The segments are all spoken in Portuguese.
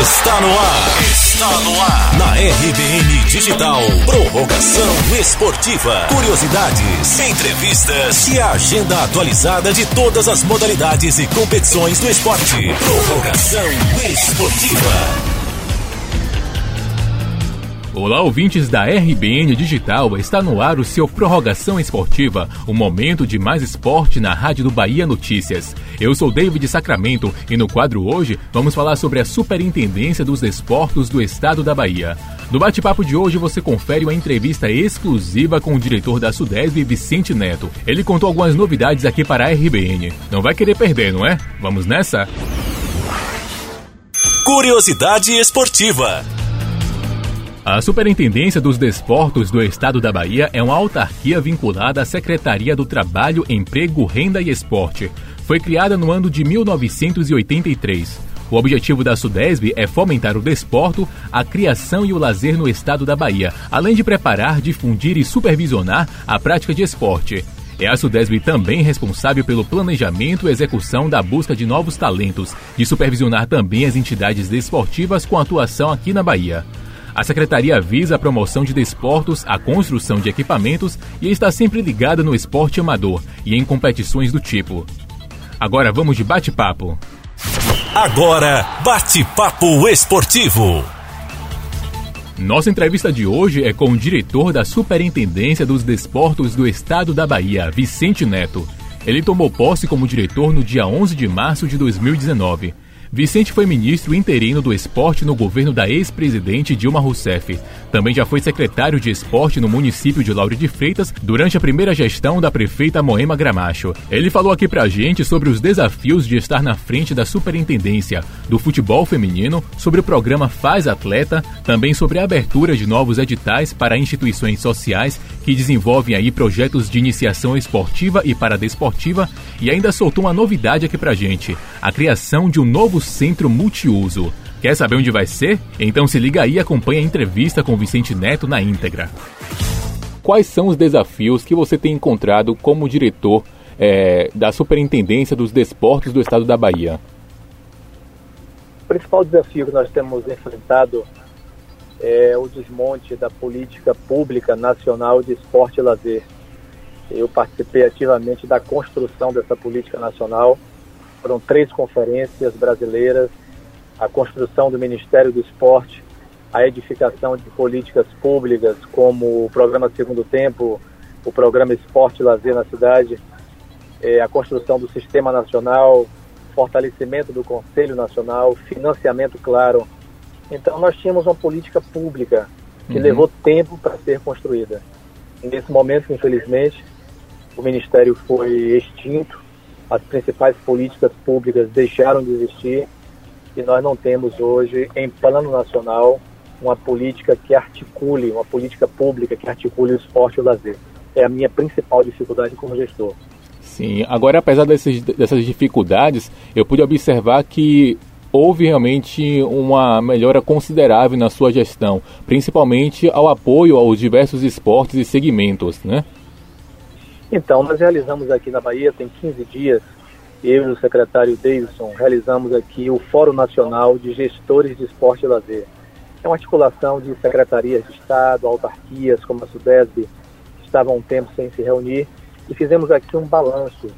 Está no ar. Está no ar. Na RBN Digital. Prorrogação esportiva. Curiosidades, entrevistas e a agenda atualizada de todas as modalidades e competições do esporte. Prorrogação esportiva. Olá, ouvintes da RBN Digital. Está no ar o seu Prorrogação Esportiva, o momento de mais esporte na Rádio do Bahia Notícias. Eu sou David Sacramento e no quadro hoje vamos falar sobre a Superintendência dos Desportos do Estado da Bahia. No bate-papo de hoje você confere uma entrevista exclusiva com o diretor da Sudesb, Vicente Neto. Ele contou algumas novidades aqui para a RBN. Não vai querer perder, não é? Vamos nessa? Curiosidade esportiva. A Superintendência dos Desportos do Estado da Bahia é uma autarquia vinculada à Secretaria do Trabalho, Emprego, Renda e Esporte. Foi criada no ano de 1983. O objetivo da Sudesb é fomentar o desporto, a criação e o lazer no estado da Bahia, além de preparar, difundir e supervisionar a prática de esporte. É a Sudesb também responsável pelo planejamento e execução da busca de novos talentos, de supervisionar também as entidades desportivas com atuação aqui na Bahia. A secretaria visa a promoção de desportos, a construção de equipamentos e está sempre ligada no esporte amador e em competições do tipo. Agora vamos de bate-papo. Agora, bate-papo esportivo. Nossa entrevista de hoje é com o diretor da Superintendência dos Desportos do Estado da Bahia, Vicente Neto. Ele tomou posse como diretor no dia 11 de março de 2019. Vicente foi ministro interino do esporte no governo da ex-presidente Dilma Rousseff. Também já foi secretário de esporte no município de Lauro de Freitas durante a primeira gestão da prefeita Moema Gramacho. Ele falou aqui pra gente sobre os desafios de estar na frente da superintendência do futebol feminino, sobre o programa Faz Atleta, também sobre a abertura de novos editais para instituições sociais que desenvolvem aí projetos de iniciação esportiva e paradesportiva e ainda soltou uma novidade aqui pra gente, a criação de um novo novo centro multiuso. Quer saber onde vai ser? Então se liga aí e acompanha a entrevista com Vicente Neto na íntegra. Quais são os desafios que você tem encontrado como diretor é, da Superintendência dos Desportos do Estado da Bahia? O principal desafio que nós temos enfrentado é o desmonte da política pública nacional de esporte e lazer. Eu participei ativamente da construção dessa política nacional foram três conferências brasileiras, a construção do Ministério do Esporte, a edificação de políticas públicas como o programa Segundo Tempo, o programa Esporte e Lazer na cidade, é, a construção do Sistema Nacional, fortalecimento do Conselho Nacional, financiamento claro. Então nós tínhamos uma política pública que uhum. levou tempo para ser construída. Nesse momento, infelizmente, o Ministério foi extinto, as principais políticas públicas deixaram de existir e nós não temos hoje, em plano nacional, uma política que articule, uma política pública que articule o esporte e o lazer. É a minha principal dificuldade como gestor. Sim, agora apesar desses, dessas dificuldades, eu pude observar que houve realmente uma melhora considerável na sua gestão, principalmente ao apoio aos diversos esportes e segmentos, né? Então, nós realizamos aqui na Bahia, tem 15 dias, eu e o secretário Davidson realizamos aqui o Fórum Nacional de Gestores de Esporte e Lazer. É uma articulação de secretarias de Estado, autarquias como a Sudesb, que estavam um tempo sem se reunir, e fizemos aqui um balanço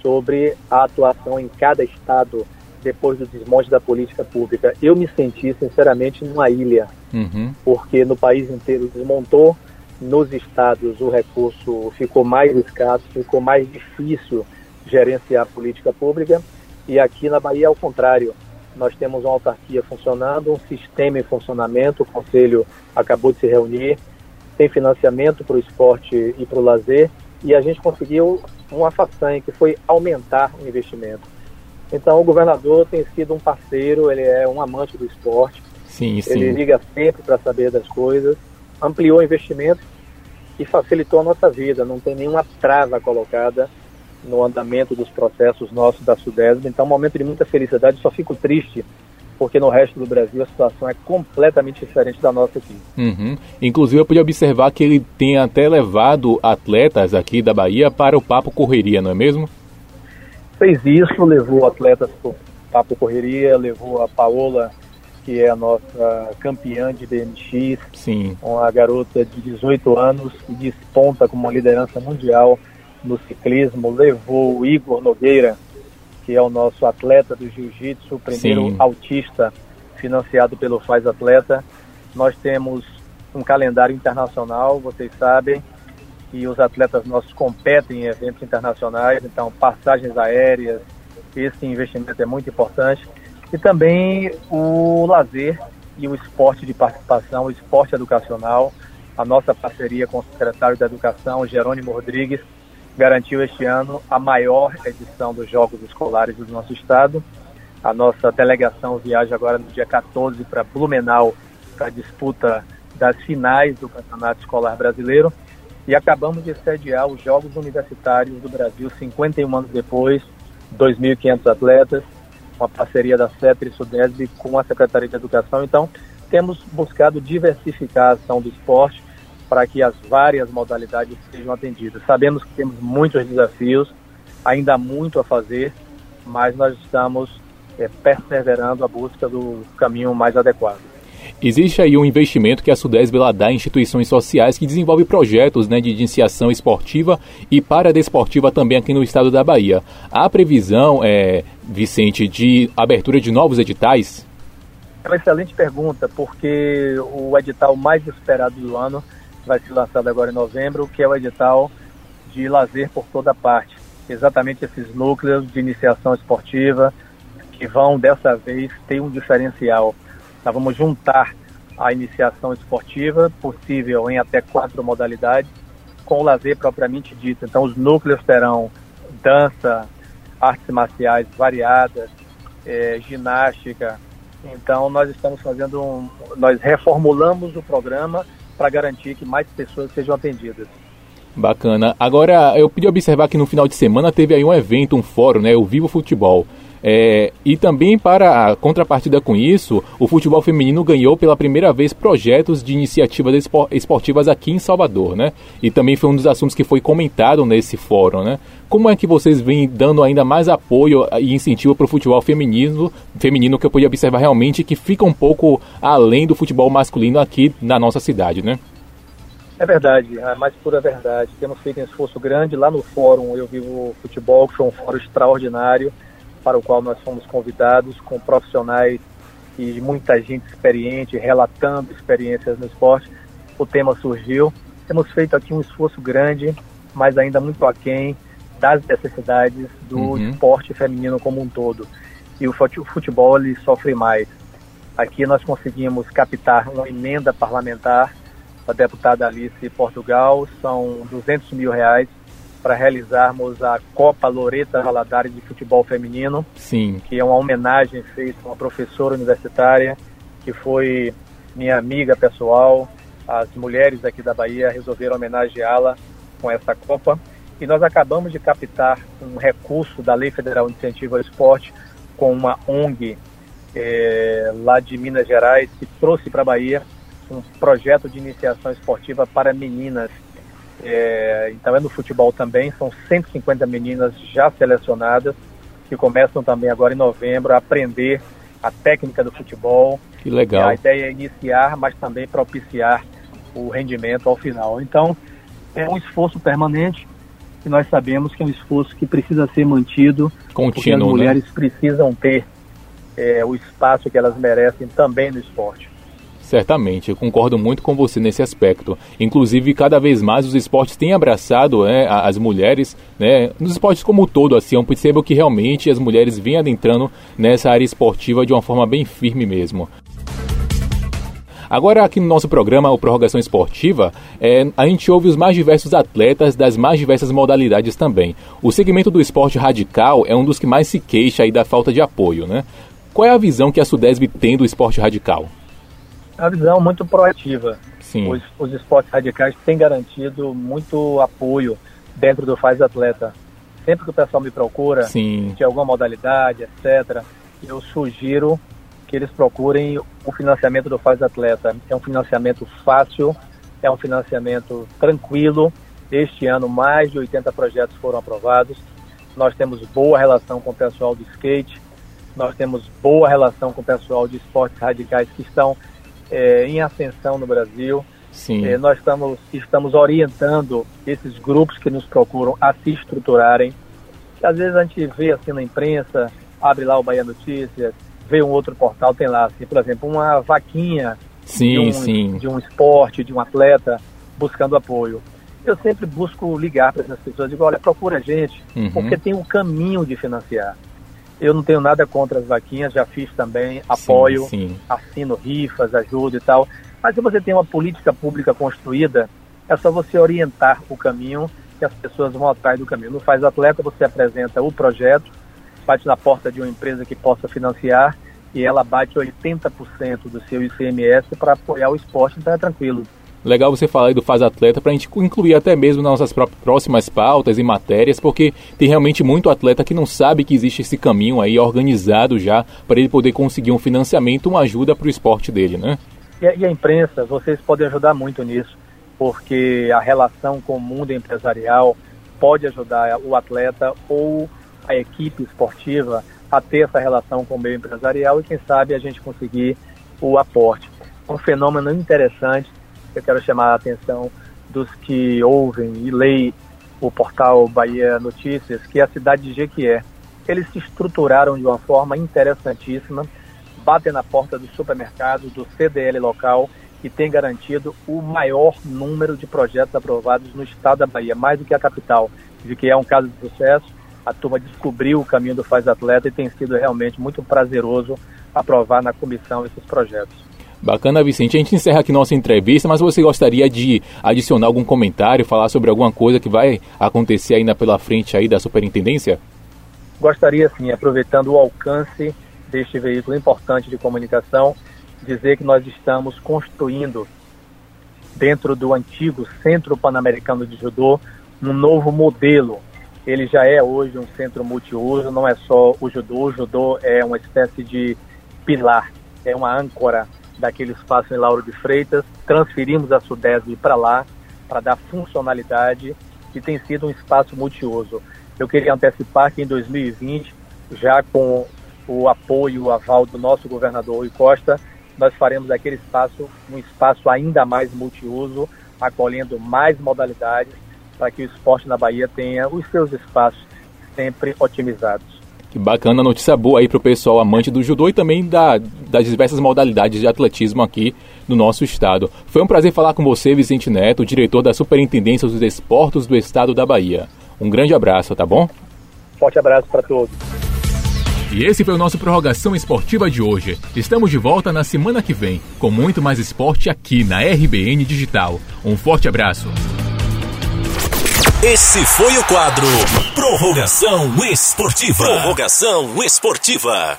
sobre a atuação em cada estado depois do desmonte da política pública. Eu me senti, sinceramente, numa ilha, uhum. porque no país inteiro desmontou, nos estados o recurso ficou mais escasso, ficou mais difícil gerenciar a política pública e aqui na Bahia ao contrário. Nós temos uma autarquia funcionando, um sistema em funcionamento, o conselho acabou de se reunir, tem financiamento para o esporte e para o lazer e a gente conseguiu uma façanha que foi aumentar o investimento. Então o governador tem sido um parceiro, ele é um amante do esporte, sim, sim. ele liga sempre para saber das coisas ampliou o investimento e facilitou a nossa vida. Não tem nenhuma trava colocada no andamento dos processos nossos da Sudesb. Então, é um momento de muita felicidade. Só fico triste porque no resto do Brasil a situação é completamente diferente da nossa aqui. Uhum. Inclusive, eu pude observar que ele tem até levado atletas aqui da Bahia para o Papo Correria, não é mesmo? Fez isso, levou atletas para o Papo Correria, levou a Paola que é a nossa campeã de BMX. Sim. Uma garota de 18 anos que desponta como uma liderança mundial no ciclismo. Levou o Igor Nogueira, que é o nosso atleta do jiu-jitsu, primeiro Sim. autista financiado pelo Faz Atleta. Nós temos um calendário internacional, vocês sabem, e os atletas nossos competem em eventos internacionais, então passagens aéreas, esse investimento é muito importante. E também o lazer e o esporte de participação, o esporte educacional. A nossa parceria com o secretário da Educação, Jerônimo Rodrigues, garantiu este ano a maior edição dos Jogos Escolares do nosso estado. A nossa delegação viaja agora no dia 14 para Blumenau para a disputa das finais do Campeonato Escolar Brasileiro e acabamos de sediar os Jogos Universitários do Brasil 51 anos depois, 2.500 atletas, uma parceria da CEPRE e Sudesb com a Secretaria de Educação. Então, temos buscado diversificar a ação do esporte para que as várias modalidades sejam atendidas. Sabemos que temos muitos desafios, ainda há muito a fazer, mas nós estamos é, perseverando a busca do caminho mais adequado. Existe aí um investimento que a Sudesb dá em instituições sociais que desenvolve projetos né, de iniciação esportiva e paradesportiva também aqui no estado da Bahia. Há previsão, é, Vicente, de abertura de novos editais? É uma excelente pergunta, porque o edital mais esperado do ano vai ser lançado agora em novembro, que é o edital de lazer por toda parte. Exatamente esses núcleos de iniciação esportiva que vão, dessa vez, ter um diferencial nós vamos juntar a iniciação esportiva, possível em até quatro modalidades, com o lazer propriamente dito. Então, os núcleos terão dança, artes marciais variadas, é, ginástica. Então, nós estamos fazendo um. Nós reformulamos o programa para garantir que mais pessoas sejam atendidas. Bacana. Agora, eu podia observar que no final de semana teve aí um evento, um fórum, né? O Vivo Futebol. É, e também para a contrapartida com isso, o futebol feminino ganhou pela primeira vez projetos de iniciativas esportivas aqui em Salvador, né? E também foi um dos assuntos que foi comentado nesse fórum, né? Como é que vocês vêm dando ainda mais apoio e incentivo para o futebol feminino, feminino que eu pude observar realmente que fica um pouco além do futebol masculino aqui na nossa cidade, né? É verdade, a mais pura verdade. Temos feito um esforço grande lá no fórum Eu Vivo Futebol, que foi um fórum extraordinário para o qual nós fomos convidados com profissionais e muita gente experiente relatando experiências no esporte. O tema surgiu. Temos feito aqui um esforço grande, mas ainda muito aquém das necessidades do uhum. esporte feminino como um todo. E o futebol ele sofre mais. Aqui nós conseguimos captar uma emenda parlamentar da deputada Alice Portugal, são 200 mil reais para realizarmos a Copa Loreta Valadares de Futebol Feminino. Sim. Que é uma homenagem feita a uma professora universitária que foi minha amiga pessoal. As mulheres aqui da Bahia resolveram homenageá-la com essa Copa. E nós acabamos de captar um recurso da Lei Federal de Incentivo ao Esporte com uma ONG é, lá de Minas Gerais que trouxe para a Bahia um projeto de iniciação esportiva para meninas é, então é no futebol também, são 150 meninas já selecionadas que começam também agora em novembro a aprender a técnica do futebol. Que legal. A ideia é iniciar, mas também propiciar o rendimento ao final. Então é um esforço permanente que nós sabemos que é um esforço que precisa ser mantido, Contínuo, porque as né? mulheres né? precisam ter é, o espaço que elas merecem também no esporte. Certamente, concordo muito com você nesse aspecto. Inclusive, cada vez mais os esportes têm abraçado né, as mulheres, né, nos esportes como um todo, assim, eu percebo que realmente as mulheres vêm adentrando nessa área esportiva de uma forma bem firme mesmo. Agora, aqui no nosso programa, o Prorrogação Esportiva, é, a gente ouve os mais diversos atletas das mais diversas modalidades também. O segmento do esporte radical é um dos que mais se queixa aí da falta de apoio, né? Qual é a visão que a Sudesb tem do esporte radical? Uma visão muito proativa. Sim. Os, os esportes radicais têm garantido muito apoio dentro do Faz Atleta. Sempre que o pessoal me procura Sim. de alguma modalidade, etc., eu sugiro que eles procurem o financiamento do Faz Atleta. É um financiamento fácil, é um financiamento tranquilo. Este ano, mais de 80 projetos foram aprovados. Nós temos boa relação com o pessoal do skate, nós temos boa relação com o pessoal de esportes radicais que estão é, em ascensão no Brasil. Sim. É, nós estamos, estamos orientando esses grupos que nos procuram a se estruturarem. Às vezes a gente vê assim na imprensa, abre lá o Bahia Notícias, vê um outro portal, tem lá, assim, por exemplo, uma vaquinha sim, de, um, sim. de um esporte, de um atleta buscando apoio. Eu sempre busco ligar para essas pessoas, digo, olha, procura a gente, Uhum. porque tem um caminho de financiar. Eu não tenho nada contra as vaquinhas, já fiz também, apoio, Sim, sim. assino rifas, ajuda e tal. Mas se você tem uma política pública construída, é só você orientar o caminho que as pessoas vão atrás do caminho. No Faz Atleta, você apresenta o projeto, bate na porta de uma empresa que possa financiar e ela bate 80% do seu ICMS para apoiar o esporte, então é tranquilo. Legal você falar aí do Faz Atleta para a gente incluir até mesmo nas nossas pró- próximas pautas e matérias, porque tem realmente muito atleta que não sabe que existe esse caminho aí organizado já para ele poder conseguir um financiamento, uma ajuda para o esporte dele, né? E a, e a imprensa, vocês podem ajudar muito nisso, porque a relação com o mundo empresarial pode ajudar o atleta ou a equipe esportiva a ter essa relação com o meio empresarial e, quem sabe, a gente conseguir o aporte. Um fenômeno interessante eu quero chamar a atenção dos que ouvem e leem o portal Bahia Notícias, que é a cidade de Jequié. Eles se estruturaram de uma forma interessantíssima, batem na porta do supermercado, do CDL local e tem garantido o maior número de projetos aprovados no estado da Bahia, mais do que a capital. De que é um caso de sucesso, a turma descobriu o caminho do Faz Atleta e tem sido realmente muito prazeroso aprovar na comissão esses projetos. Bacana, Vicente. A gente encerra aqui nossa entrevista, mas você gostaria de adicionar algum comentário, falar sobre alguma coisa que vai acontecer ainda pela frente aí da superintendência? Gostaria, sim, aproveitando o alcance deste veículo importante de comunicação, dizer que nós estamos construindo, dentro do antigo Centro Pan-Americano de Judô, um novo modelo. Ele já é hoje um centro multiuso, não é só o judô, o judô é uma espécie de pilar, é uma âncora daquele espaço em Lauro de Freitas. Transferimos a Sudesb para lá, para dar funcionalidade, e tem sido um espaço multiuso. Eu queria antecipar que em 2020, já com o apoio, o aval do nosso governador Rui Costa, nós faremos daquele espaço um espaço ainda mais multiuso, acolhendo mais modalidades, para que o esporte na Bahia tenha os seus espaços sempre otimizados. Que bacana, notícia boa aí pro pessoal amante do judô e também da, das diversas modalidades de atletismo aqui no nosso estado. Foi um prazer falar com você, Vicente Neto, diretor da Superintendência dos Esportes do Estado da Bahia. Um grande abraço, tá bom? Forte abraço para todos. E esse foi o nosso Prorrogação Esportiva de hoje. Estamos de volta na semana que vem, com muito mais esporte aqui na RBN Digital. Um forte abraço. Esse foi o quadro Prorrogação Esportiva. Prorrogação Esportiva.